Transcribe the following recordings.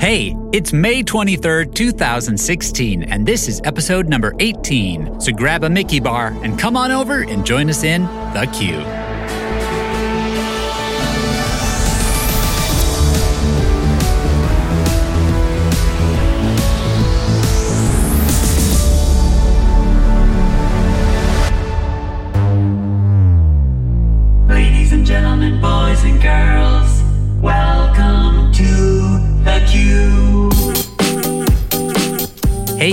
Hey, it's May 23rd, 2016, and this is episode number 18. So grab a Mickey bar and come on over and join us in The Queue.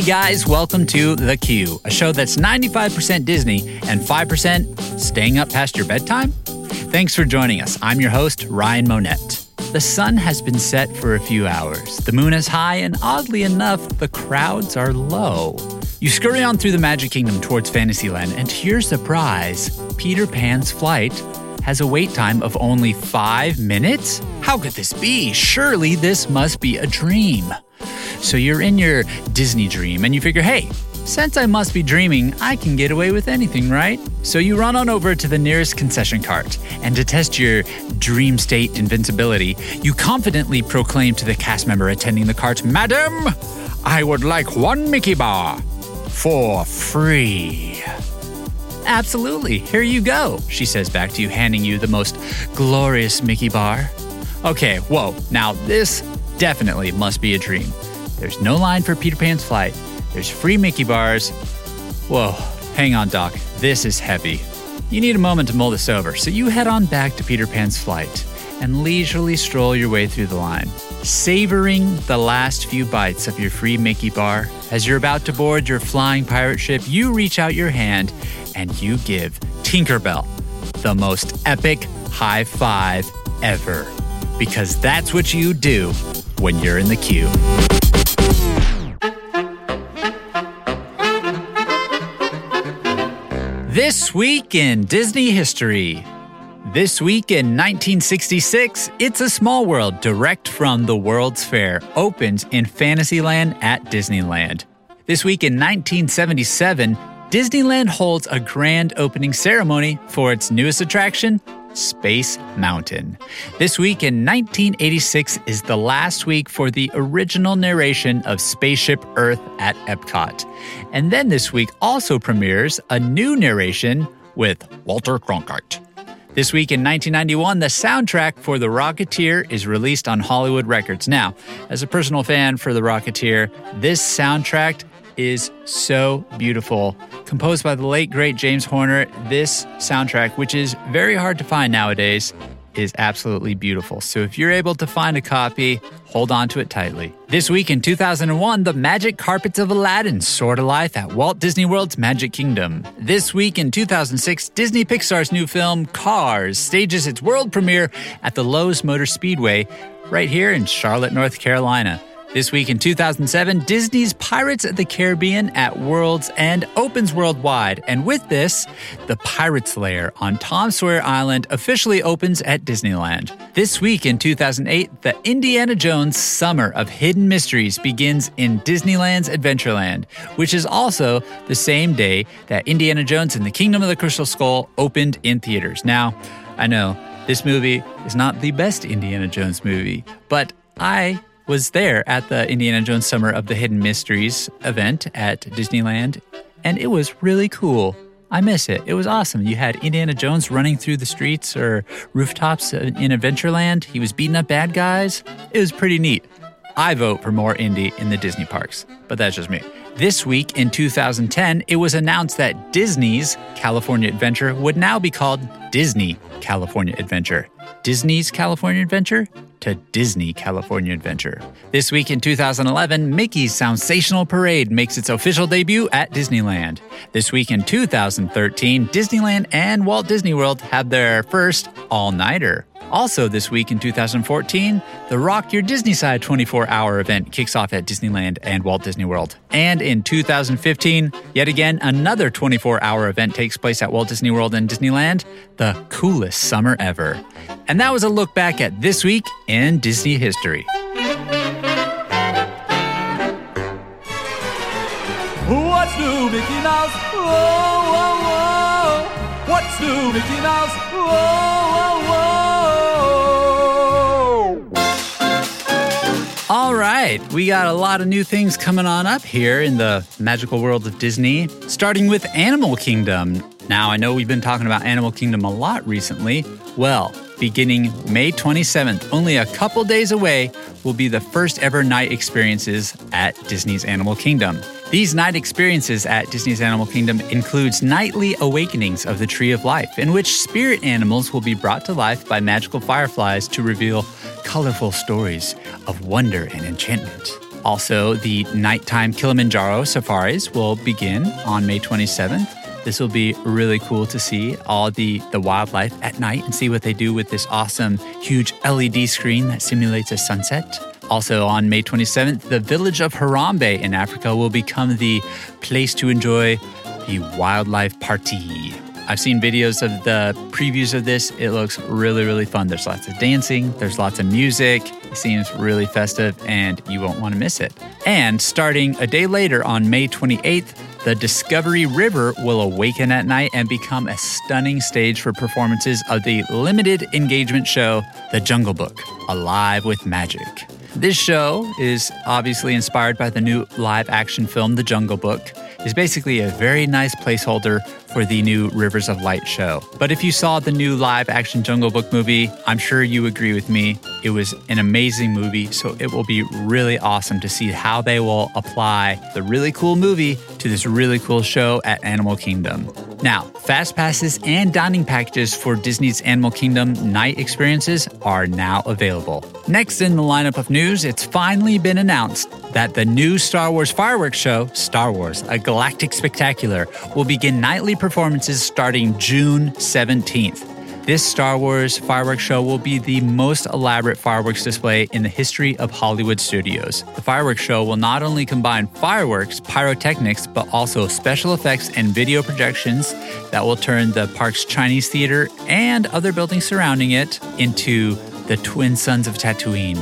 Guys, welcome to The Queue, a show that's 95% Disney and 5% staying up past your bedtime. Thanks for joining us. I'm your host, Ryan Monette. The sun has been set for a few hours. The moon is high, and oddly enough, the crowds are low. You scurry on through the Magic Kingdom towards Fantasyland, and to your surprise, Peter Pan's flight has a wait time of only five minutes? How could this be? Surely this must be a dream. So you're in your Disney dream and you figure, hey, since I must be dreaming, I can get away with anything, right? So you run on over to the nearest concession cart, and to test your dream state invincibility, you confidently proclaim to the cast member attending the cart, Madam, I would like one Mickey bar for free. Absolutely, here you go, she says back to you, handing you the most glorious Mickey bar. Okay, whoa, now this definitely must be a dream. There's no line for Peter Pan's flight, there's free Mickey bars. Whoa, hang on, Doc, this is heavy. You need a moment to mull this over, so you head on back to Peter Pan's flight and leisurely stroll your way through the line, savoring the last few bites of your free Mickey bar. As you're about to board your flying pirate ship, you reach out your hand and you give Tinkerbell the most epic high five ever. Because that's what you do when you're in the queue. This week in Disney history. This week in 1966, It's a Small World, direct from the World's Fair, opens in Fantasyland at Disneyland. This week in 1977, Disneyland holds a grand opening ceremony for its newest attraction, Space Mountain. This week in 1986 is the last week for the original narration of Spaceship Earth at Epcot. And then this week also premieres a new narration with Walter Cronkite. This week in 1991, the soundtrack for The Rocketeer is released on Hollywood Records. Now, as a personal fan for The Rocketeer, this soundtrack is so beautiful. Composed by the late, great James Horner, this soundtrack, which is very hard to find nowadays, is absolutely beautiful. So if you're able to find a copy, hold on to it tightly. This week in 2001, the Magic Carpets of Aladdin soar to life at Walt Disney World's Magic Kingdom. This week in 2006, Disney Pixar's new film Cars stages its world premiere at the Lowe's Motor Speedway right here in Charlotte, North Carolina. This week in 2007, Disney's Pirates of the Caribbean at World's End opens worldwide. And with this, the Pirates Lair on Tom Sawyer Island officially opens at Disneyland. This week in 2008, the Indiana Jones Summer of Hidden Mysteries begins in Disneyland's Adventureland, which is also the same day that Indiana Jones and the Kingdom of the Crystal Skull opened in theaters. Now, I know this movie is not the best Indiana Jones movie, but I was there at the Indiana Jones Summer of the Hidden Mysteries event at Disneyland, and it was really cool. I miss it. It was awesome. You had Indiana Jones running through the streets or rooftops in Adventureland. He was beating up bad guys. It was pretty neat. I vote for more Indy in the Disney parks, but that's just me. This week in 2010, it was announced that Disney's California Adventure would now be called Disney California Adventure. Disney's California Adventure to Disney California Adventure. This week in 2011, Mickey's Sensational Parade makes its official debut at Disneyland. This week in 2013, Disneyland and Walt Disney World have their first all nighter. Also, this week in 2014, the Rock Your Disney Side 24 hour event kicks off at Disneyland and Walt Disney World. And in 2015, yet again, another 24 hour event takes place at Walt Disney World and Disneyland, the coolest summer ever. And that was a look back at this week in Disney history. What's new, Mickey Mouse? Whoa, whoa, whoa. What's new, Mickey Mouse? Whoa, right, we got a lot of new things coming on up here in the magical world of Disney, starting with Animal Kingdom. Now, I know we've been talking about Animal Kingdom a lot recently. Well, beginning May 27th, only a couple days away, will be the first ever night experiences at Disney's Animal Kingdom. These night experiences at Disney's Animal Kingdom includes nightly awakenings of the Tree of Life, in which spirit animals will be brought to life by magical fireflies to reveal colorful stories of wonder and enchantment. Also, the nighttime Kilimanjaro safaris will begin on May 27th. This will be really cool to see all the, the wildlife at night and see what they do with this awesome, huge LED screen that simulates a sunset. Also, on May 27th, the village of Harambe in Africa will become the place to enjoy the wildlife party. I've seen videos of the previews of this. It looks really, really fun. There's lots of dancing, there's lots of music. It seems really festive, and you won't want to miss it. And starting a day later on May 28th, the Discovery River will awaken at night and become a stunning stage for performances of the limited engagement show, The Jungle Book Alive with Magic. This show is obviously inspired by the new live action film, The Jungle Book. Is basically a very nice placeholder for the new Rivers of Light show. But if you saw the new live action Jungle Book movie, I'm sure you agree with me. It was an amazing movie, so it will be really awesome to see how they will apply the really cool movie to this really cool show at Animal Kingdom. Now, fast passes and dining packages for Disney's Animal Kingdom night experiences are now available. Next in the lineup of news, it's finally been announced that the new Star Wars fireworks show, Star Wars, a galactic spectacular, will begin nightly performances starting June 17th. This Star Wars fireworks show will be the most elaborate fireworks display in the history of Hollywood studios. The fireworks show will not only combine fireworks, pyrotechnics, but also special effects and video projections that will turn the park's Chinese theater and other buildings surrounding it into the Twin Suns of Tatooine,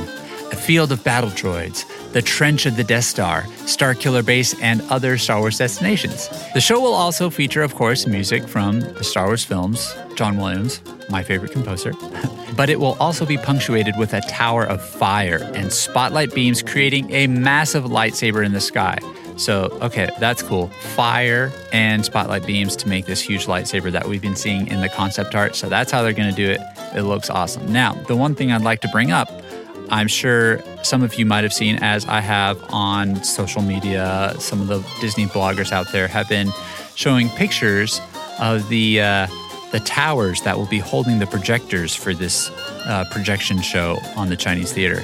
a field of battle droids, the trench of the Death Star, Starkiller Base, and other Star Wars destinations. The show will also feature, of course, music from the Star Wars films, John Williams, my favorite composer. but it will also be punctuated with a tower of fire and spotlight beams creating a massive lightsaber in the sky. So, okay, that's cool. Fire and spotlight beams to make this huge lightsaber that we've been seeing in the concept art. So, that's how they're going to do it. It looks awesome. Now, the one thing I'd like to bring up I'm sure some of you might have seen, as I have on social media, some of the Disney bloggers out there have been showing pictures of the uh, the towers that will be holding the projectors for this uh, projection show on the Chinese theater.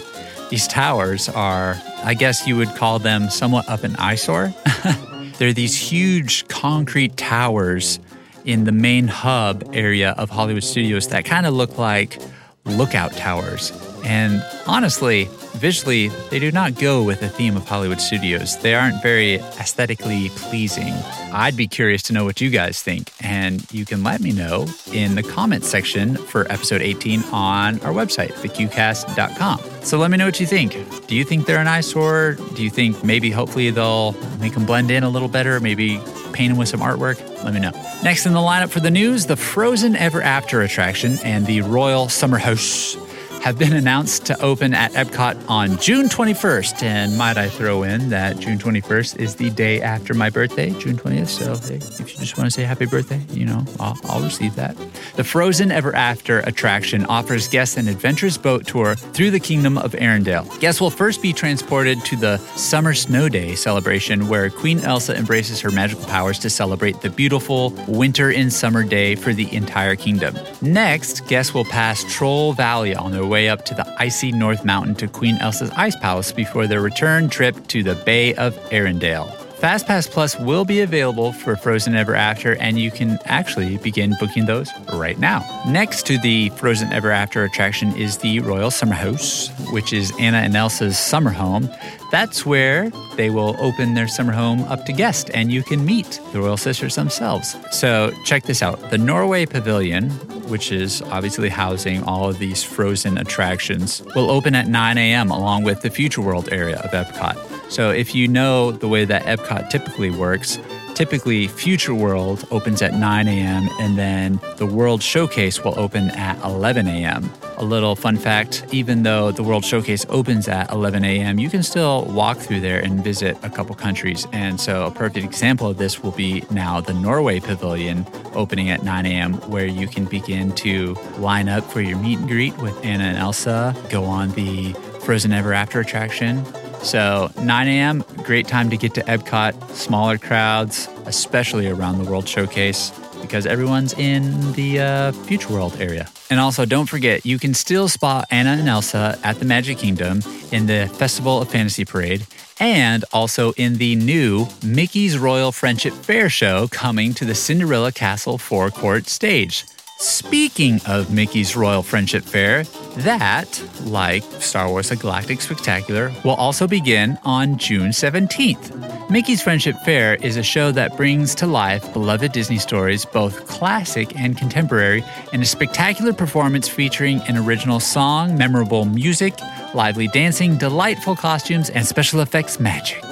These towers are, I guess you would call them somewhat of an eyesore. They're these huge concrete towers in the main hub area of Hollywood studios that kind of look like lookout towers. And honestly, visually, they do not go with the theme of Hollywood studios. They aren't very aesthetically pleasing. I'd be curious to know what you guys think, and you can let me know in the comments section for episode 18 on our website, thequeuecast.com. So let me know what you think. Do you think they're an eyesore? Do you think maybe hopefully they'll make them blend in a little better? Maybe paint them with some artwork? Let me know. Next in the lineup for the news, the Frozen Ever After attraction and the Royal Summer House have been announced to open at Epcot on June 21st. And might I throw in that June 21st is the day after my birthday, June 20th. So hey, if you just want to say happy birthday, you know, I'll, I'll receive that. The Frozen Ever After attraction offers guests an adventurous boat tour through the kingdom of Arendelle. Guests will first be transported to the Summer Snow Day celebration, where Queen Elsa embraces her magical powers to celebrate the beautiful winter in summer day for the entire kingdom. Next, guests will pass Troll Valley on their way up to the icy North Mountain to Queen Elsa's Ice Palace before their return trip to the Bay of Arendelle. FastPass Plus will be available for Frozen Ever After, and you can actually begin booking those right now. Next to the Frozen Ever After attraction is the Royal Summer House, which is Anna and Elsa's summer home. That's where they will open their summer home up to guests, and you can meet the Royal Sisters themselves. So check this out the Norway Pavilion, which is obviously housing all of these frozen attractions, will open at 9 a.m. along with the Future World area of Epcot. So if you know the way that Epcot typically works, Typically, Future World opens at 9 a.m., and then the World Showcase will open at 11 a.m. A little fun fact even though the World Showcase opens at 11 a.m., you can still walk through there and visit a couple countries. And so, a perfect example of this will be now the Norway Pavilion opening at 9 a.m., where you can begin to line up for your meet and greet with Anna and Elsa, go on the Frozen Ever After attraction. So, 9 a.m., great time to get to Epcot, smaller crowds, especially around the World Showcase, because everyone's in the uh, Future World area. And also, don't forget, you can still spot Anna and Elsa at the Magic Kingdom in the Festival of Fantasy Parade and also in the new Mickey's Royal Friendship Fair show coming to the Cinderella Castle Four forecourt stage. Speaking of Mickey's Royal Friendship Fair, that, like Star Wars A Galactic Spectacular, will also begin on June 17th. Mickey's Friendship Fair is a show that brings to life beloved Disney stories, both classic and contemporary, in a spectacular performance featuring an original song, memorable music, lively dancing, delightful costumes, and special effects magic.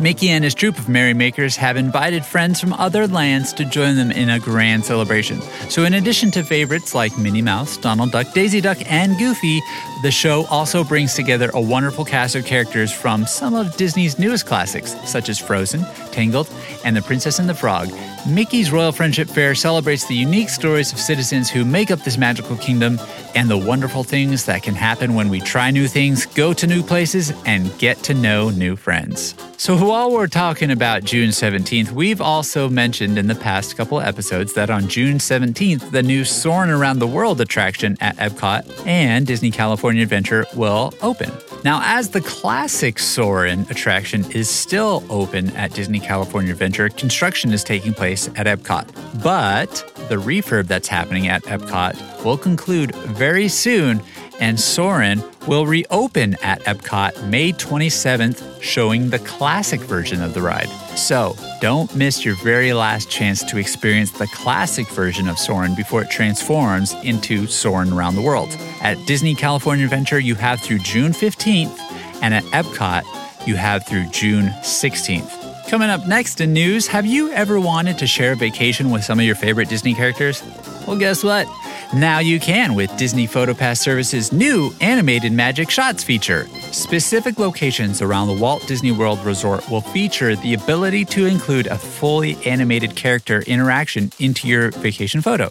Mickey and his troupe of merrymakers have invited friends from other lands to join them in a grand celebration. So, in addition to favorites like Minnie Mouse, Donald Duck, Daisy Duck, and Goofy, the show also brings together a wonderful cast of characters from some of Disney's newest classics, such as Frozen, Tangled, and The Princess and the Frog. Mickey's Royal Friendship Fair celebrates the unique stories of citizens who make up this magical kingdom and the wonderful things that can happen when we try new things, go to new places, and get to know new friends. So, while we're talking about June 17th, we've also mentioned in the past couple episodes that on June 17th, the new Soarin' Around the World attraction at Epcot and Disney California Adventure will open. Now, as the classic Soarin' attraction is still open at Disney California Adventure, construction is taking place at Epcot. But the refurb that's happening at Epcot will conclude very soon, and Soarin' will reopen at Epcot May 27th, showing the classic version of the ride. So, don't miss your very last chance to experience the classic version of Soarin' before it transforms into Soarin' Around the World. At Disney California Adventure, you have through June 15th, and at Epcot, you have through June 16th. Coming up next in news, have you ever wanted to share a vacation with some of your favorite Disney characters? Well, guess what? Now you can with Disney PhotoPass Service's new animated Magic Shots feature. Specific locations around the Walt Disney World Resort will feature the ability to include a fully animated character interaction into your vacation photo.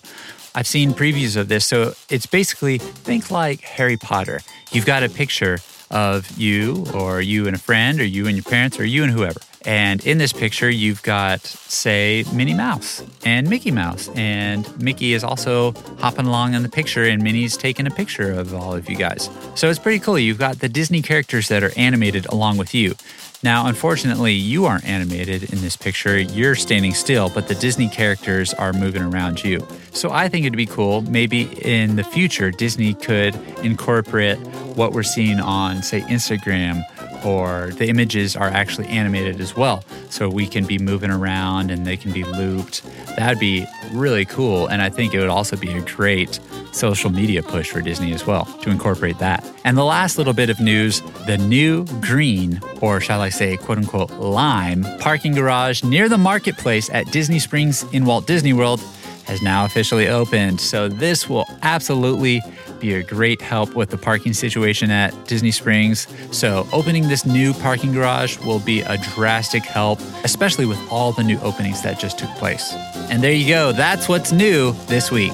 I've seen previews of this, so it's basically think like Harry Potter. You've got a picture of you, or you and a friend, or you and your parents, or you and whoever. And in this picture, you've got, say, Minnie Mouse and Mickey Mouse. And Mickey is also hopping along in the picture, and Minnie's taking a picture of all of you guys. So it's pretty cool. You've got the Disney characters that are animated along with you. Now, unfortunately, you aren't animated in this picture. You're standing still, but the Disney characters are moving around you. So I think it'd be cool. Maybe in the future, Disney could incorporate what we're seeing on, say, Instagram or the images are actually animated as well. So we can be moving around and they can be looped. That'd be really cool. And I think it would also be a great social media push for Disney as well to incorporate that. And the last little bit of news the new green, or shall I say, quote unquote, lime parking garage near the marketplace at Disney Springs in Walt Disney World has now officially opened. So this will absolutely be a great help with the parking situation at Disney Springs. So, opening this new parking garage will be a drastic help, especially with all the new openings that just took place. And there you go, that's what's new this week.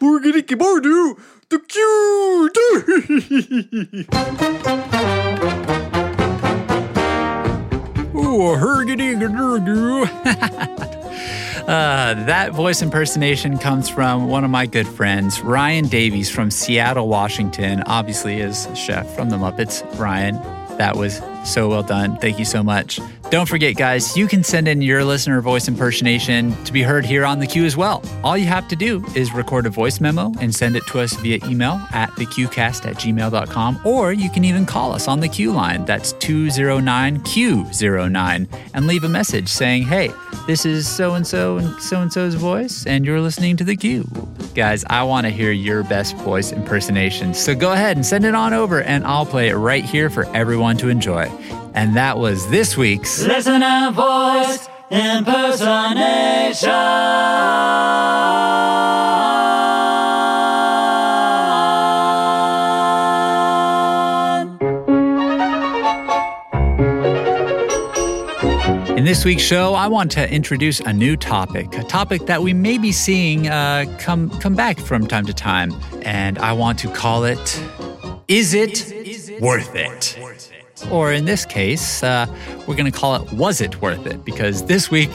Boorgadiki Boordu, the cute. Hergity Uh, that voice impersonation comes from one of my good friends, Ryan Davies from Seattle, Washington. Obviously, Swedish Chef from the Muppets. Ryan, that was so well done. Thank you so much. Don't forget, guys, you can send in your listener voice impersonation to be heard here on the queue as well. All you have to do is record a voice memo and send it to us via email at thequeuecast at gmail.com, or you can even call us on the queue line. That's 209Q09 and leave a message saying, hey, this is so and so and so and so's voice, and you're listening to the queue. Guys, I want to hear your best voice impersonation. So go ahead and send it on over, and I'll play it right here for everyone to enjoy. And that was this week's Listener voice Impersonation. In this week's show, I want to introduce a new topic, a topic that we may be seeing uh, come come back from time to time, and I want to call it "Is it worth it?" Or in this case, uh, we're going to call it "Was it worth it?" Because this week,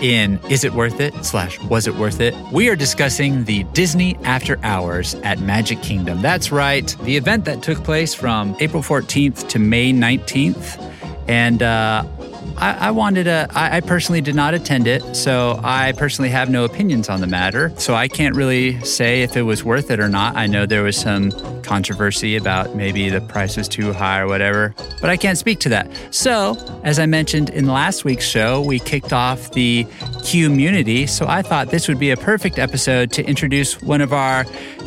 in "Is it worth it?" slash "Was it worth it?" we are discussing the Disney After Hours at Magic Kingdom. That's right, the event that took place from April 14th to May 19th, and. Uh, I, I wanted to, I, personally did not attend it, so I personally have no opinions on the matter. So I can't really say if it was worth it or not. I know there was some controversy about maybe the price was too high or whatever, but I can't speak to that. So, as I mentioned in last week's show, we kicked off the community. So I thought this would be a perfect episode to introduce one of our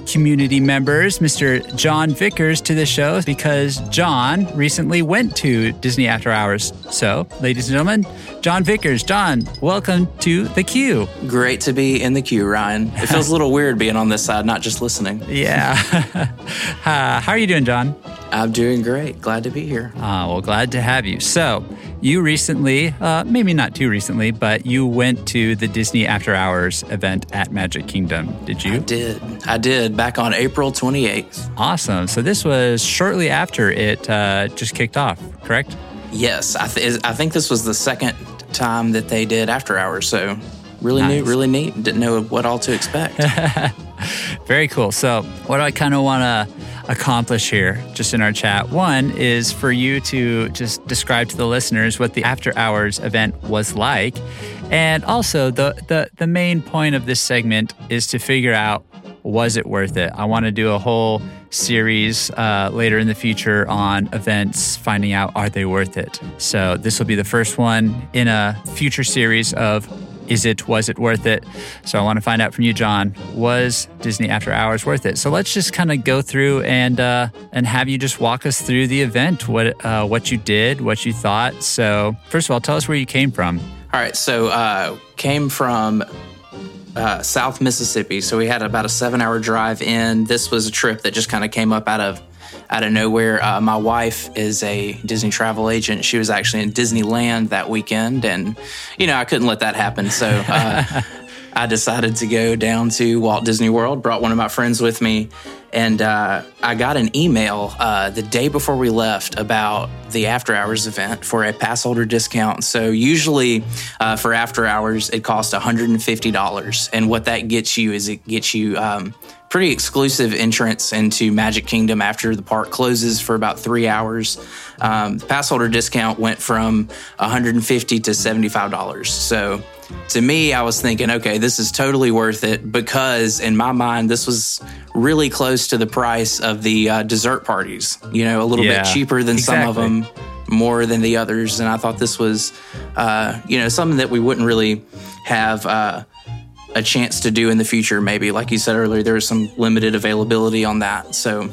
community members, Mr. John Vickers, to the show because John recently went to Disney After Hours. So, ladies and gentlemen, John Vickers. John, welcome to the queue. Great to be in the queue, Ryan. It feels a little weird being on this side, not just listening. Yeah. uh, how are you doing, John? I'm doing great. Glad to be here. Uh, well, glad to have you. So, you recently, uh, maybe not too recently, but you went to the Disney After Hours event at Magic Kingdom. Did you? I did. I did back on April 28th. Awesome. So, this was shortly after it uh, just kicked off, correct? Yes, I, th- I think this was the second time that they did After Hours. So, really Nice. neat, really neat. Didn't know what all to expect. Very cool. So, what I kind of want to accomplish here, just in our chat, one is for you to just describe to the listeners what the after hours event was like, and also the the the main point of this segment is to figure out was it worth it. I want to do a whole series uh, later in the future on events, finding out are they worth it. So this will be the first one in a future series of is it was it worth it? So i want to find out from you john was disney after hours worth it? So let's just kind of go through and uh, and have you just walk us through the event what uh, what you did what you thought. So first of all tell us where you came from. All right, so uh, came from uh, South Mississippi, so we had about a seven-hour drive in. This was a trip that just kind of came up out of out of nowhere. Uh, my wife is a Disney travel agent. She was actually in Disneyland that weekend, and you know I couldn't let that happen, so. Uh, I decided to go down to Walt Disney World, brought one of my friends with me, and uh, I got an email uh, the day before we left about the after hours event for a pass holder discount. So, usually uh, for after hours, it costs $150. And what that gets you is it gets you um, pretty exclusive entrance into Magic Kingdom after the park closes for about three hours. Um, the pass holder discount went from 150 to $75. So, to me, I was thinking, okay, this is totally worth it because in my mind, this was really close to the price of the uh, dessert parties. You know, a little Yeah, bit cheaper than some of them, more than the others. And I thought this was, uh, you know, something that we wouldn't really have. Uh, a chance to do in the future, maybe. Like you said earlier, there was some limited availability on that. So,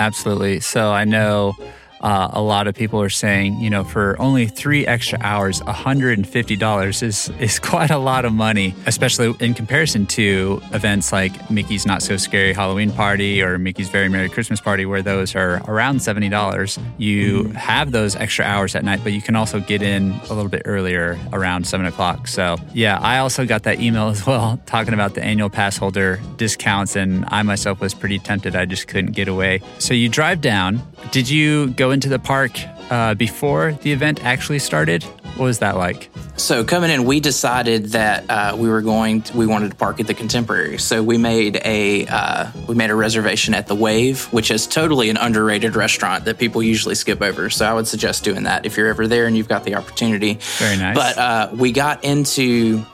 Absolutely. So I know uh, a lot of people are saying, you know, for only three extra hours, $150 is, is quite a lot of money, especially in comparison to events like Mickey's Not So Scary Halloween Party or Mickey's Very Merry Christmas Party, where those are around $70. You have those extra hours at night, but you can also get in a little bit earlier around seven o'clock. So, yeah, I also got that email as well talking about the annual pass holder discounts, and I myself was pretty tempted. I just couldn't get away. So, you drive down. Did you go into the park uh, before the event actually started? What was that like? So coming in, we decided that uh, we were going. To, we wanted to park at the Contemporary, so we made a uh, we made a reservation at the Wave, which is totally an underrated restaurant that people usually skip over. So I would suggest doing that if you're ever there and you've got the opportunity. Very nice. But uh, we got into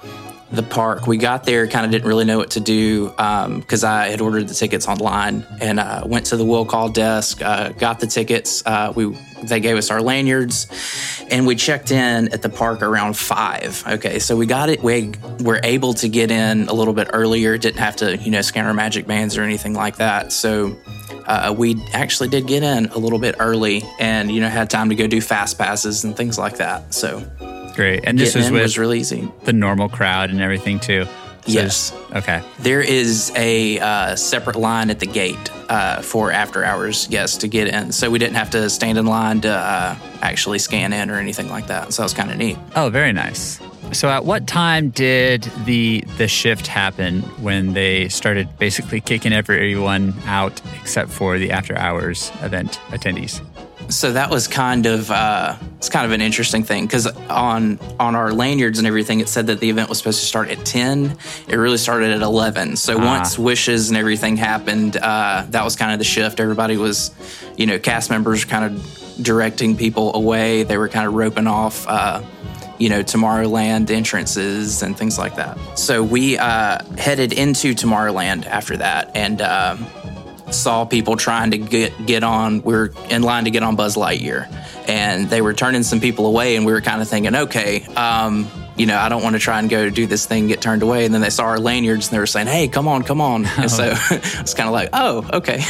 the park. We got there, kind of didn't really know what to do because I had ordered the tickets online and uh, went to the will call desk, uh, got the tickets. Uh, we they gave us our lanyards, and we checked in at the park around five. Okay, so we got it. We were able to get in a little bit earlier. Didn't have to, you know, scan our magic bands or anything like that. So. Uh, we actually did get in a little bit early and you know had time to go do fast passes and things like that so Great. And this was with was really easy. the normal crowd and everything too. So Yes. Okay. There is a uh, separate line at the gate uh, for after hours guests to get in, so we didn't have to stand in line to uh, actually scan in or anything like that. So that was kind of neat. Oh, very nice. So at what time did the the shift happen when they started basically kicking everyone out except for the after hours event attendees? So that was kind of uh, it's kind of an interesting thing because on on our lanyards and everything, it said that the event was supposed to start at ten. It really started at eleven. So once wishes and everything happened, uh, that was kind of the shift. Everybody was, you know, cast members kind of directing people away. They were kind of roping off. Uh, you know, Tomorrowland entrances and things like that. So we uh, headed into Tomorrowland after that, and um, saw people trying to get get on. We are in line to get on Buzz Lightyear, and they were turning some people away. And we were kind of thinking, okay, um, you know, I don't want to try and go do this thing, get turned away. And then they saw our lanyards, and they were saying, "Hey, come on, come on!" And so it's kind of like, oh, okay.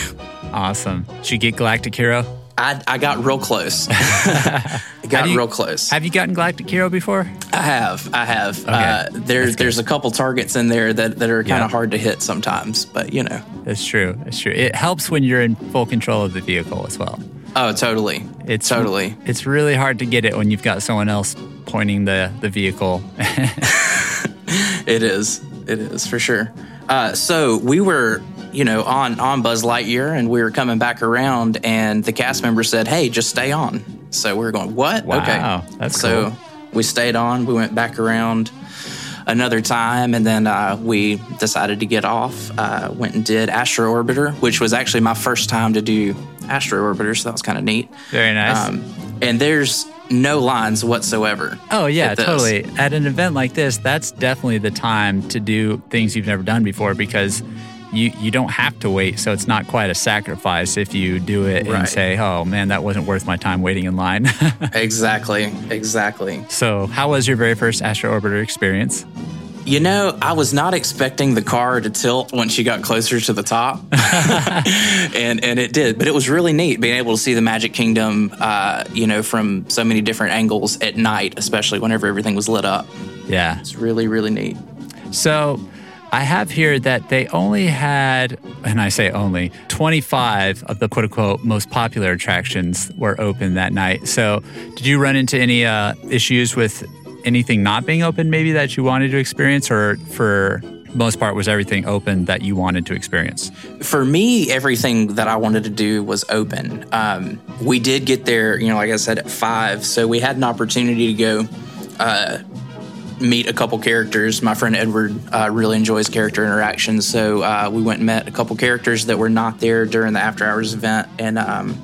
Awesome. Did you get Galactic Hero? I, I got real close. I got you- real close. Have you gotten Galactic Hero before? I have, I have. Uh, there's there's a couple targets in there that, that are kind Yeah. of hard to hit sometimes, but you know. That's true. That's true. It helps when you're in full control of the vehicle as well. Oh, totally. It's totally. It's really hard to get it when you've got someone else pointing the the vehicle. It is. It is for sure. Uh, so we were, you know, on on Buzz Lightyear, and we were coming back around, and the cast member said, "Hey, just stay on." So we were going, "What? Wow, okay." that's so cool. we stayed on. We went back around another time, and then uh, we decided to get off. Uh, went and did Astro Orbiter, which was actually my first time to do Astro Orbiter, so that was kind of neat. Very nice. Um, and there's no lines whatsoever. Oh yeah, at totally. At an event like this, that's definitely the time to do things you've never done before because you you don't have to wait, so it's not quite a sacrifice if you do it and say, "Oh man, that wasn't worth my time waiting in line." Exactly. Exactly. so, how was your very first Astro Orbiter experience? You know, I was not expecting the car to tilt once you got closer to the top, and and it did. But it was really neat being able to see the Magic Kingdom, uh, you know, from so many different angles at night, especially whenever everything was lit up. Yeah. It's really really neat. So I have here that they only had, and I say only, 25 of the quote unquote most popular attractions were open that night. So did you run into any uh, issues with anything not being open, maybe that you wanted to experience, or for most part was everything open that you wanted to experience? For me, everything that I wanted to do was open. Um, we did get there, you know, like I said, at five, so we had an opportunity to go uh, meet a couple characters. My friend Edward uh, really enjoys character interactions, so uh, we went and met a couple characters that were not there during the after hours event, and um,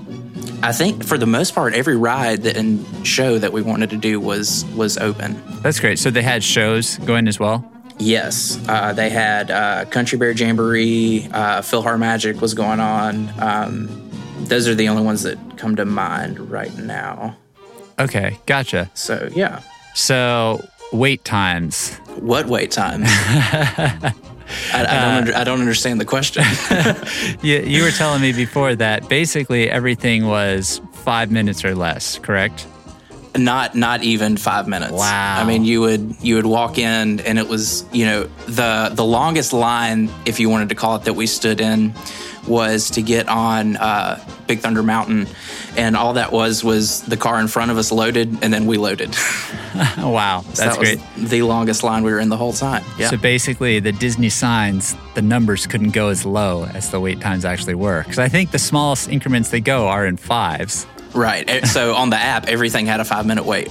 I think for the most part, every ride that, and show that we wanted to do was was open. That's great. So they had shows going as well? Yes, uh, they had uh, Country Bear Jamboree, uh, PhilharMagic was going on. Um, those are the only ones that come to mind right now. Okay, gotcha. So yeah, So wait times. what wait time? I, I don't. Under, I don't understand the question. You, you were telling me before that basically everything was five minutes or less, correct? Not not even five minutes. Wow. I mean, you would you would walk in, and it was you know the the longest line, if you wanted to call it, that we stood in was to get on uh, Big Thunder Mountain, and all that was was the car in front of us loaded, and then we loaded. Wow. So That's that great. was the longest line we were in the whole time. Yeah. So basically, the Disney signs, the numbers couldn't go as low as the wait times actually were. Because I think the smallest increments they go are in fives. Right. So on the app, everything had a five minute wait.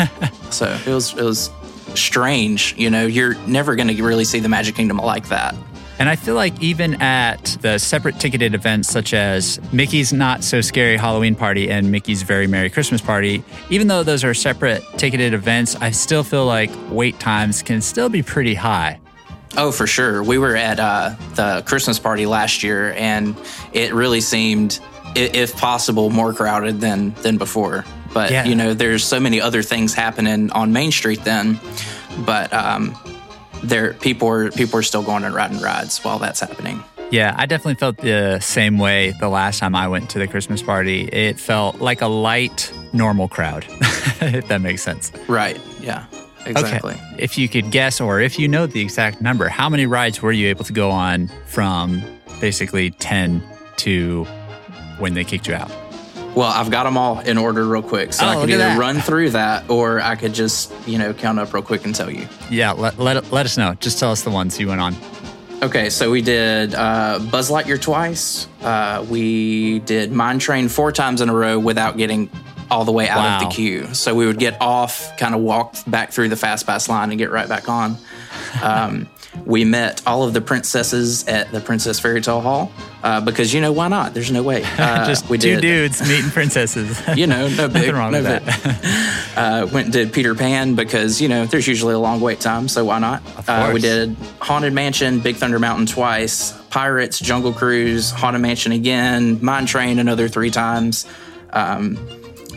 so it was it was strange. You know, you're never going to really see the Magic Kingdom like that. And I feel like even at the separate ticketed events such as Mickey's Not So Scary Halloween Party and Mickey's Very Merry Christmas Party, even though those are separate ticketed events, I still feel like wait times can still be pretty high. Oh, for sure. We were at uh, the Christmas party last year, and it really seemed, if possible, more crowded than than before. But Yeah. you know, there's so many other things happening on Main Street then. But um, there, people are people are still going and riding rides while that's happening. Yeah, I definitely felt the same way the last time I went to the Christmas party. It felt like a light normal crowd, if that makes sense. Right. Yeah. Exactly. Okay. If you could guess, or if you know the exact number, how many rides were you able to go on from basically 10 to when they kicked you out? Well, I've got them all in order real quick. So Oh, I look could either that. run through that or I could just, you know, count up real quick and tell you. Yeah, let, let, let us know. Just tell us the ones you went on. Okay, so we did uh, Buzz Lightyear twice. Uh, we did Mine Train four times in a row without getting all the way out Wow. of the queue. So we would get off, kind of walk back through the Fast Pass line and get right back on. Um, we met all of the princesses at the Princess Fairy Tale Hall uh, because, you know, why not? There's no way. Uh, Just we two did, dudes meeting princesses. You know, no big. Nothing wrong no with big. uh, went and did Peter Pan because you know there's usually a long wait time, so why not? Uh, we did Haunted Mansion, Big Thunder Mountain twice, Pirates, Jungle Cruise, Haunted Mansion again, Mine Train another three times. Um,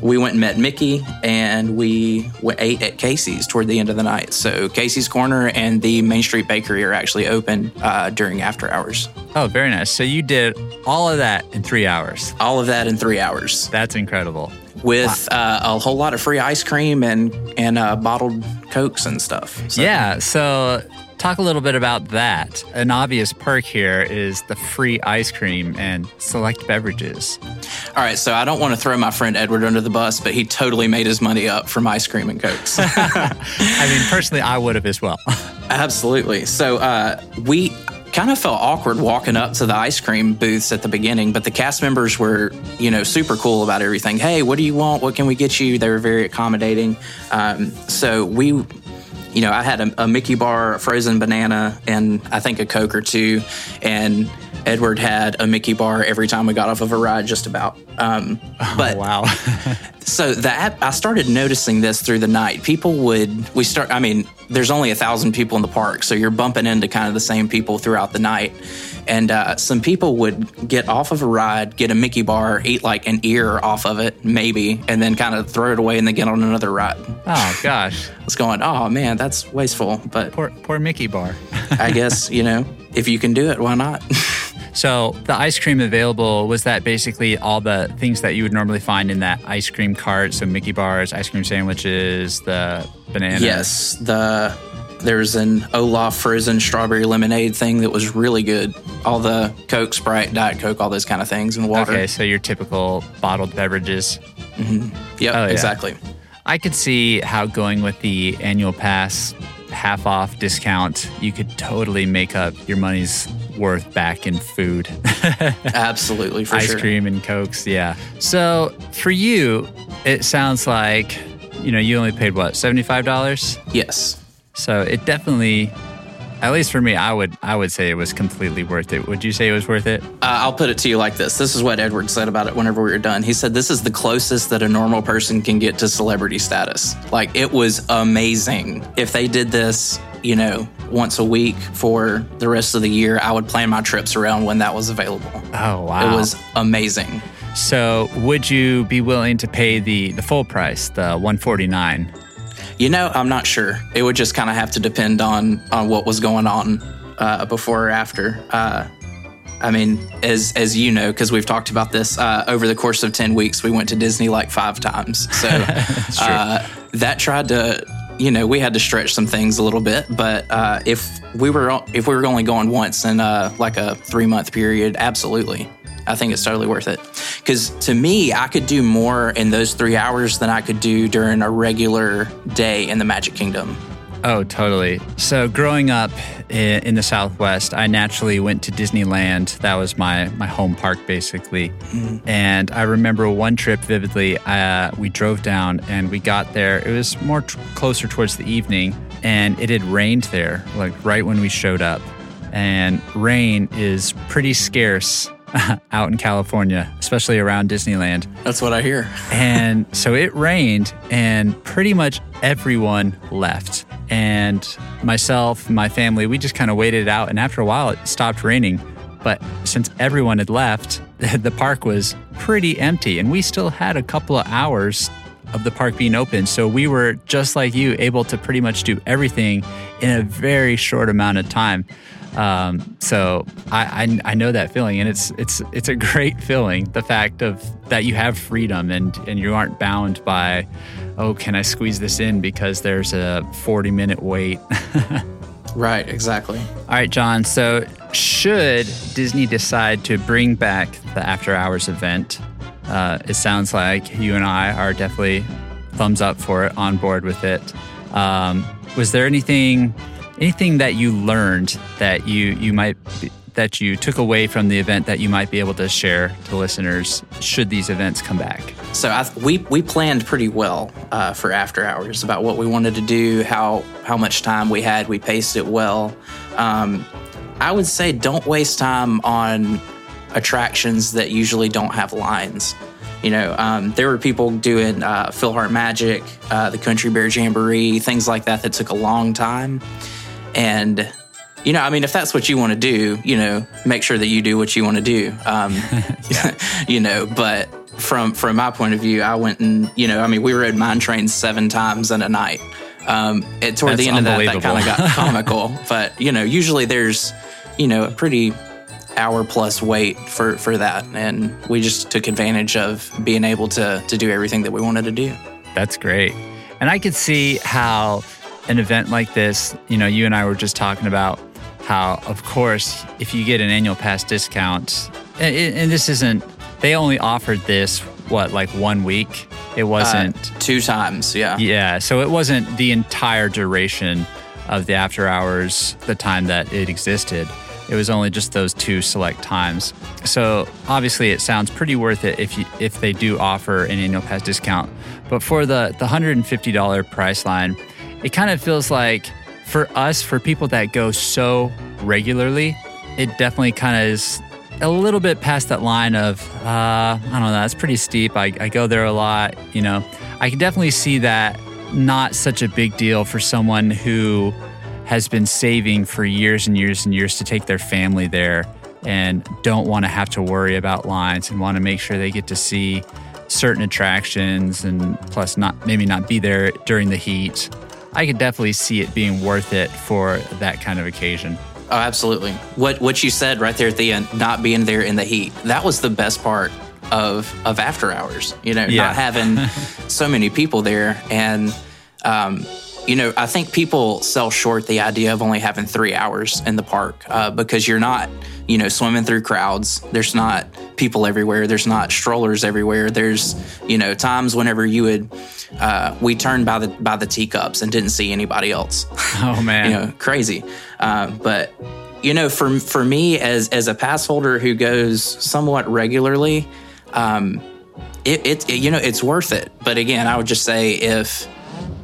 we went and met Mickey, and we ate at Casey's toward the end of the night. So Casey's Corner and the Main Street Bakery are actually open uh, during after hours. oh, very nice. So you did all of that in three hours. All of that in three hours. That's incredible. with uh, a whole lot of free ice cream and and uh, bottled cokes and stuff. So- Yeah. So talk a little bit about that. An obvious perk here is the free ice cream and select beverages. All right. So I don't want to throw my friend Edward under the bus, but he totally made his money up from ice cream and cokes. I mean, personally, I would have as well. Absolutely. So uh, we kind of felt awkward walking up to the ice cream booths at the beginning, but the cast members were, you know, super cool about everything. Hey, what do you want? What can we get you? They were very accommodating. Um, so we, you know, I had a, a Mickey bar, a frozen banana, and I think a Coke or two. And Edward had a Mickey bar every time we got off of a ride, just about. Um, but wow. so that I started noticing this through the night. People would we start. I mean, there's only a thousand people in the park, so you're bumping into kind of the same people throughout the night. And uh, some people would get off of a ride, get a Mickey bar, eat like an ear off of it, maybe, and then kind of throw it away and then get on another ride. oh, gosh. It's going, oh man, that's wasteful. But Poor, poor Mickey bar. I guess you know, if you can do it, why not? So the ice cream available was that basically all the things that you would normally find in that ice cream cart. So Mickey bars, ice cream sandwiches, the banana. yes, the there's an Olaf frozen strawberry lemonade thing that was really good. All the Coke, Sprite, Diet Coke, all those kind of things, and water. Okay, so your typical bottled beverages. Mm-hmm. Yep, Oh, yeah. exactly. I could see how going with the annual pass half off discount, you could totally make up your money's worth back in food. Absolutely, for ice sure. cream and cokes yeah so for you it sounds like you know you only paid what $75 Yes. So it definitely at least for me i would i would say it was completely worth it would you say it was worth it Uh, I'll put it to you like this. This is what Edward said about it whenever we were done. He said, This is the closest that a normal person can get to celebrity status. Like, it was amazing. If they did this, you know, once a week for the rest of the year, I would plan my trips around when that was available. oh wow It was amazing. so would you be willing to pay the the full price the 149 You know, I'm not sure. It would just kind of have to depend on on what was going on uh, before or after. Uh, I mean, as as you know, because we've talked about this uh, over the course of ten weeks, we went to Disney like five times. So uh, that tried to, you know, we had to stretch some things a little bit. But uh, if we were if we were only going once in uh, like a three month period, absolutely. I think it's totally worth it. Because to me, I could do more in those three hours than I could do during a regular day in the Magic Kingdom. Oh, totally. So, growing up in, the Southwest, I naturally went to Disneyland. That was my my home park, basically. And I remember one trip vividly. Uh, we drove down and we got there. It was more t- closer towards the evening, and it had rained there, like right when we showed up. And rain is pretty scarce out in California, especially around Disneyland. That's what I hear. And so it rained, and pretty much everyone left. And myself, my family, we just kind of waited it out. And after a while, it stopped raining. But since everyone had left, the park was pretty empty. And we still had a couple of hours of the park being open. So we were just like you, able to pretty much do everything in a very short amount of time. Um, so I, I I know that feeling, and it's it's it's a great feeling. The fact of that you have freedom and and you aren't bound by, oh, can I squeeze this in because there's a 40 minute wait. Right, exactly. All right, John. So, should Disney decide to bring back the after hours event, uh, it sounds like you and I are definitely thumbs up for it, on board with it. Um, was there anything, anything that you learned that you you might that you took away from the event that you might be able to share to listeners should these events come back? So I, we we planned pretty well uh, for after hours about what we wanted to do, how how much time we had. We paced it well. Um, I would say don't waste time on attractions that usually don't have lines. You know, um, there were people doing uh, PhilharMagic, uh, the Country Bear Jamboree, things like that that took a long time. And, you know, I mean, if that's what you want to do, you know, make sure that you do what you want to do. Um, you know, but from from my point of view, I went and, you know, I mean, we rode mine trains seven times in a night. Um, it, toward That's the end of that, that kind of got comical. but, you know, usually there's, you know, a pretty hour plus wait for for that and we just took advantage of being able to to do everything that we wanted to do That's great. And I could see how an event like this, you know, you and I were just talking about how, of course, if you get an annual pass discount, and, and this isn't, they only offered this, what, like one week? It uh, wasn't, two times yeah yeah. So it wasn't the entire duration of the after hours, the time that it existed. It was only just those two select times. So obviously, it sounds pretty worth it if you, if they do offer an annual pass discount. But for the the hundred and fifty dollar price line, it kind of feels like for us, for people that go so regularly, it definitely kind of is a little bit past that line of uh, I don't know. That's pretty steep. I, I go there a lot. You know, I can definitely see that not such a big deal for someone who has been saving for years and years and years to take their family there and don't want to have to worry about lines and want to make sure they get to see certain attractions and plus not maybe not be there during the heat. I could definitely see it being worth it for that kind of occasion. oh absolutely what what you said right there at the end not being there in the heat that was the best part of of after hours you know Yeah. not having so many people there and um you know, I think people sell short the idea of only having three hours in the park uh, because you're not, you know, swimming through crowds. There's not people everywhere. There's not strollers everywhere. There's, you know, times whenever you would, uh, we turned by the by the teacups and didn't see anybody else. Oh man. you know, crazy. Um, but you know, for for me as as a pass holder who goes somewhat regularly, um, it, it, it you know it's worth it. But again, I would just say if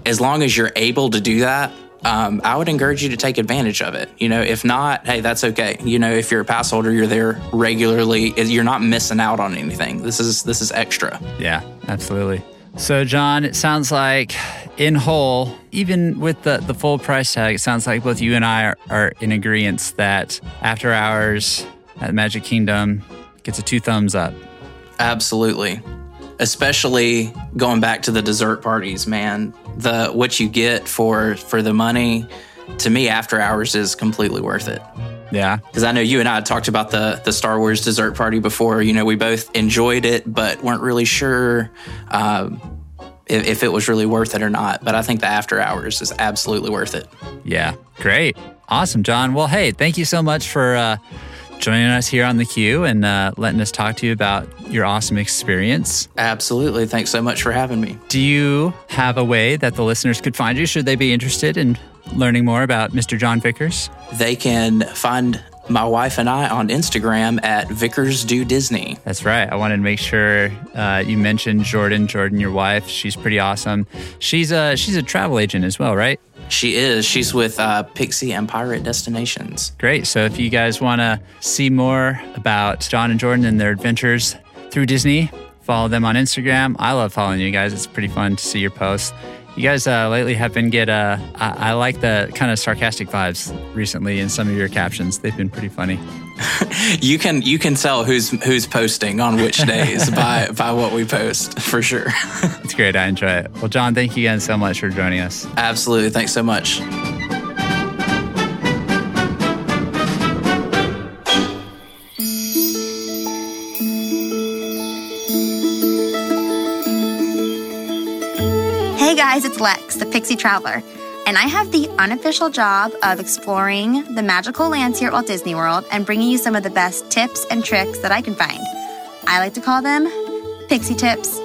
as long as you're able to do that. Um, I would encourage you to take advantage of it. You know, if not, hey, that's okay. You know, if you're a pass holder, you're there regularly. You're not missing out on anything. This is this is extra. Yeah, absolutely. So, John, it sounds like in whole, even with the, the full price tag, it sounds like both you and I are, are in agreement that after hours at Magic Kingdom gets a two thumbs up. Absolutely. Especially going back to the dessert parties, man. The what you get for for the money, to me, after hours is completely worth it. Yeah. Because I know you and I had talked about the the Star Wars dessert party before. You know, we both enjoyed it, but weren't really sure um, if, if it was really worth it or not. But I think the after hours is absolutely worth it. Yeah. Great. Awesome, John. Well, hey, thank you so much for uh, joining us here on the queue and uh, letting us talk to you about your awesome experience. Absolutely. Thanks so much for having me. Do you have a way that the listeners could find you should they be interested in learning more about Mr. John Vickers? They can find my wife and I on Instagram at Vickers Do Disney. That's right. I wanted to make sure uh, you mentioned Jordan. Jordan, your wife, she's pretty awesome. She's a she's a travel agent as well, right? She is. She's with uh, Pixie and Pirate Destinations. Great. So if you guys want to see more about John and Jordan and their adventures through Disney, follow them on Instagram. I love following you guys. It's pretty fun to see your posts. You guys uh, lately have been get. Uh, I, I like the kind of sarcastic vibes recently in some of your captions. They've been pretty funny. you can you can tell who's who's posting on which days by by what we post for sure. it's great. I enjoy it. Well, John, thank you again so much for joining us. Absolutely. Thanks so much. Hey guys, it's Lex, the Pixie Traveler and I have the unofficial job of exploring the magical lands here at Walt Disney World and bringing you some of the best tips and tricks that I can find. I like to call them Pixie Tips.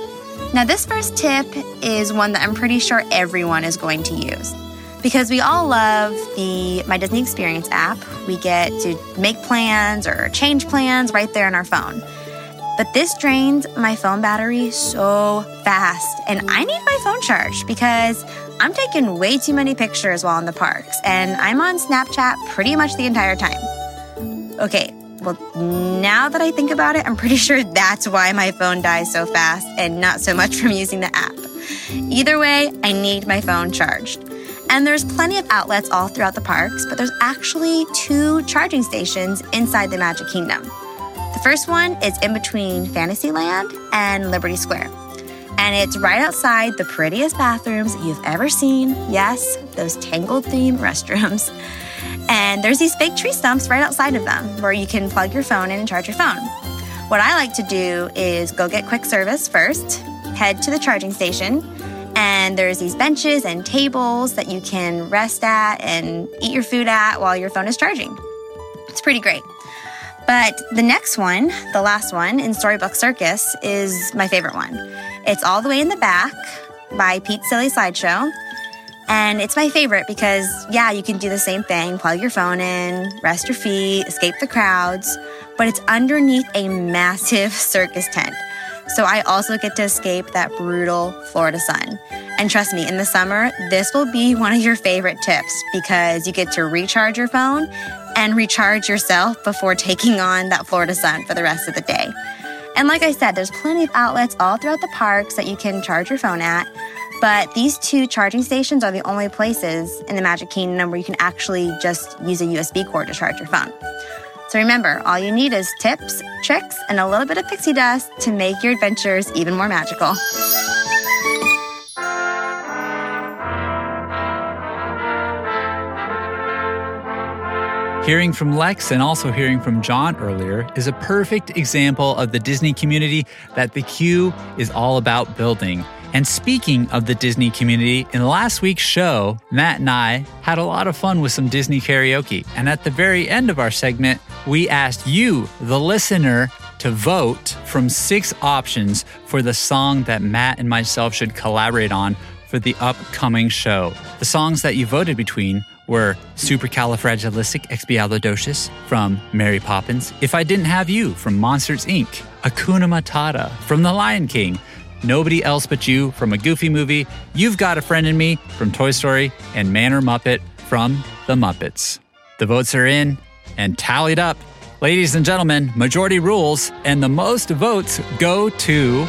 Now, this first tip is one that I'm pretty sure everyone is going to use. Because we all love the My Disney Experience app. We get to make plans or change plans right there on our phone. But this drains my phone battery so fast, and I need my phone charged because I'm taking way too many pictures while in the parks, and I'm on Snapchat pretty much the entire time. Okay, well, now that I think about it, I'm pretty sure that's why my phone dies so fast and not so much from using the app. Either way, I need my phone charged. And there's plenty of outlets all throughout the parks, but there's actually two charging stations inside the Magic Kingdom. The first one is in between Fantasyland and Liberty Square. And it's right outside the prettiest bathrooms you've ever seen. Yes, those tangled theme restrooms. And there's these fake tree stumps right outside of them where you can plug your phone in and charge your phone. What I like to do is go get quick service first, head to the charging station, and there's these benches and tables that you can rest at and eat your food at while your phone is charging. It's pretty great. But the next one, the last one in Storybook Circus, is my favorite one. It's all the way in the back by Pete's Silly Slideshow. And it's my favorite because, yeah, you can do the same thing plug your phone in, rest your feet, escape the crowds, but it's underneath a massive circus tent. So I also get to escape that brutal Florida sun. And trust me, in the summer, this will be one of your favorite tips because you get to recharge your phone and recharge yourself before taking on that Florida sun for the rest of the day. And like I said, there's plenty of outlets all throughout the parks that you can charge your phone at. But these two charging stations are the only places in the Magic Kingdom where you can actually just use a USB cord to charge your phone. So remember, all you need is tips, tricks, and a little bit of pixie dust to make your adventures even more magical. Hearing from Lex and also hearing from John earlier is a perfect example of the Disney community that the Queue is all about building. And speaking of the Disney community, in last week's show, Matt and I had a lot of fun with some Disney karaoke. And at the very end of our segment, we asked you, the listener, to vote from six options for the song that Matt and myself should collaborate on for the upcoming show. The songs that you voted between were Supercalifragilisticexpialidocious from Mary Poppins, If I Didn't Have You from Monsters Inc., Hakuna Matata from The Lion King, Nobody Else But You from a Goofy movie, You've Got a Friend in Me from Toy Story, and Man or Muppet from The Muppets. The votes are in and tallied up. Ladies and gentlemen, majority rules, and the most votes go to.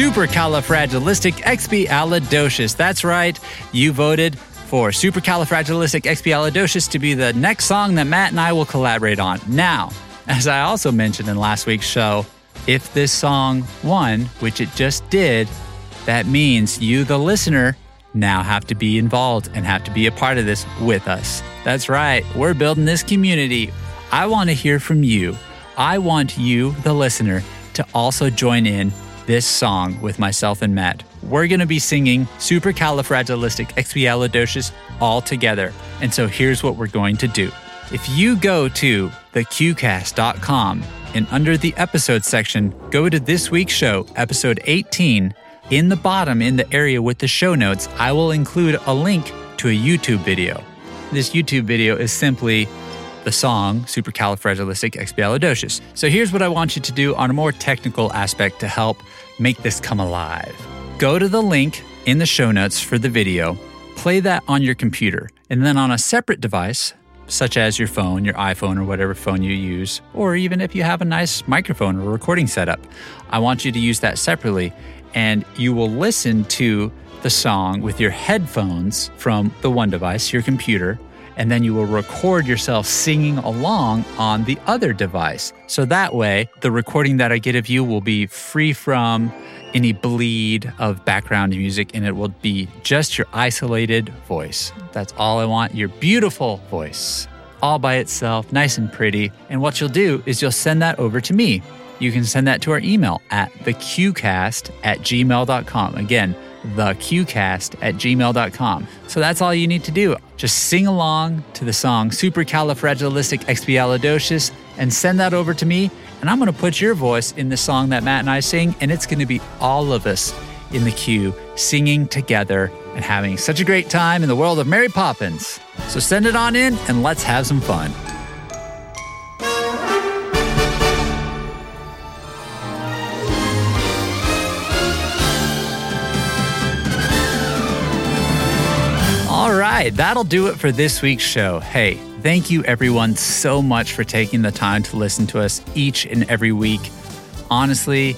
Supercalifragilisticexpialidocious. That's right, you voted for Supercalifragilisticexpialidocious to be the next song that Matt and I will collaborate on. Now, as I also mentioned in last week's show, if this song won, which it just did, that means you, the listener, now have to be involved and have to be a part of this with us. That's right, we're building this community. I want to hear from you. I want you, the listener, to also join in this song with myself and Matt. We're going to be singing Supercalifragilisticexpialidocious all together. And so here's what we're going to do. If you go to thequeuecast.com and under the episode section, go to this week's show, episode 18. In the bottom, in the area with the show notes, I will include a link to a YouTube video. This YouTube video is simply the song Supercalifragilisticexpialidocious. So here's what I want you to do on a more technical aspect to help make this come alive. Go to the link in the show notes for the video, play that on your computer, and then on a separate device, such as your phone, your iPhone, or whatever phone you use, or even if you have a nice microphone or recording setup, I want you to use that separately and you will listen to the song with your headphones from the one device, your computer, and then you will record yourself singing along on the other device. So that way, the recording that I get of you will be free from any bleed of background music and it will be just your isolated voice. That's all I want your beautiful voice, all by itself, nice and pretty. And what you'll do is you'll send that over to me. you can send that to our email at thequeuecast at gmail.com. Again, thequeuecast at gmail.com. So that's all you need to do. Just sing along to the song Supercalifragilisticexpialidocious and send that over to me. And I'm going to put your voice in the song that Matt and I sing, and it's going to be all of us in the queue singing together and having such a great time in the world of Mary Poppins. So send it on in and let's have some fun. Right, that'll do it for this week's show. Hey, thank you everyone so much for taking the time to listen to us each and every week. Honestly,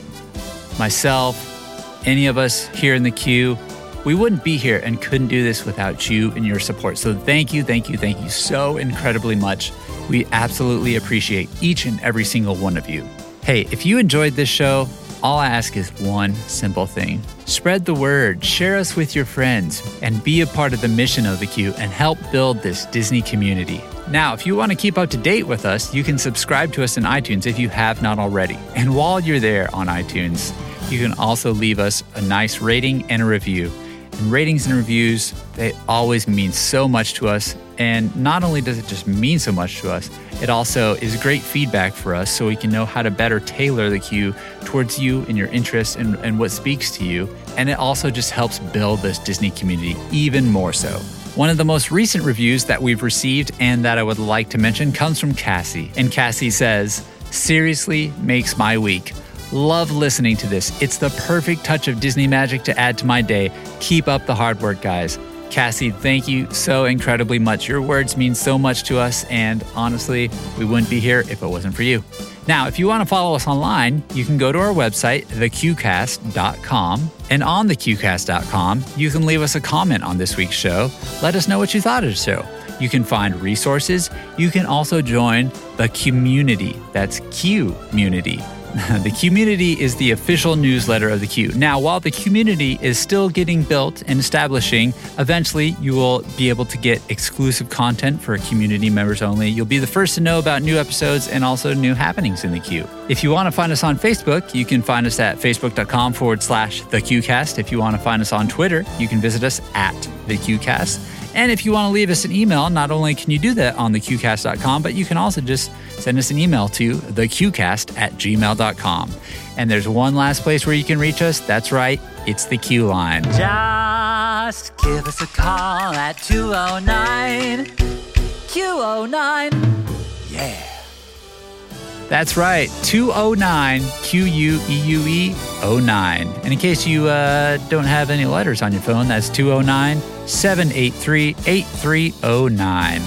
myself, any of us here in the queue, we wouldn't be here and couldn't do this without you and your support. So thank you, thank you, thank you so incredibly much. We absolutely appreciate each and every single one of you. Hey, if you enjoyed this show, all I ask is one simple thing spread the word, share us with your friends, and be a part of the mission of the Queue and help build this Disney community. Now, if you want to keep up to date with us, you can subscribe to us in iTunes if you have not already. And while you're there on iTunes, you can also leave us a nice rating and a review. And ratings and reviews, they always mean so much to us. And not only does it just mean so much to us, it also is great feedback for us so we can know how to better tailor the queue towards you and your interests and, and what speaks to you. And it also just helps build this Disney community even more so. One of the most recent reviews that we've received and that I would like to mention comes from Cassie. And Cassie says, Seriously makes my week. Love listening to this. It's the perfect touch of Disney magic to add to my day. Keep up the hard work, guys. Cassie, thank you so incredibly much. Your words mean so much to us, and honestly, we wouldn't be here if it wasn't for you. Now, if you want to follow us online, you can go to our website, thequeuecast.com. And on thequeuecast.com, you can leave us a comment on this week's show. Let us know what you thought of the show. You can find resources. You can also join the community. That's Q Community. the community is the official newsletter of the Queue. Now, while the community is still getting built and establishing, eventually you will be able to get exclusive content for community members only. You'll be the first to know about new episodes and also new happenings in the Queue. If you want to find us on Facebook, you can find us at facebook.com forward slash thequeuecast. If you want to find us on Twitter, you can visit us at thequeuecast. And if you want to leave us an email, not only can you do that on thequeuecast.com, but you can also just send us an email to thequeuecast at gmail.com. And there's one last place where you can reach us. That's right, it's the Queue line. Just give us a call at 209 Q09. Yeah. That's right, 209 Q U E U E 09. And in case you uh, don't have any letters on your phone, that's 209 783 8309.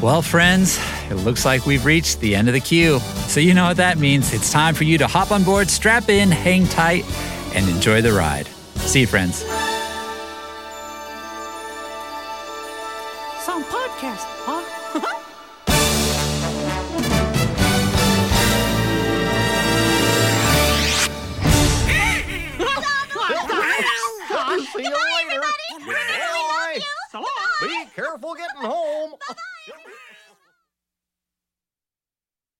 Well, friends, it looks like we've reached the end of the queue. So you know what that means. It's time for you to hop on board, strap in, hang tight, and enjoy the ride. See you, friends. Some podcast, careful getting home.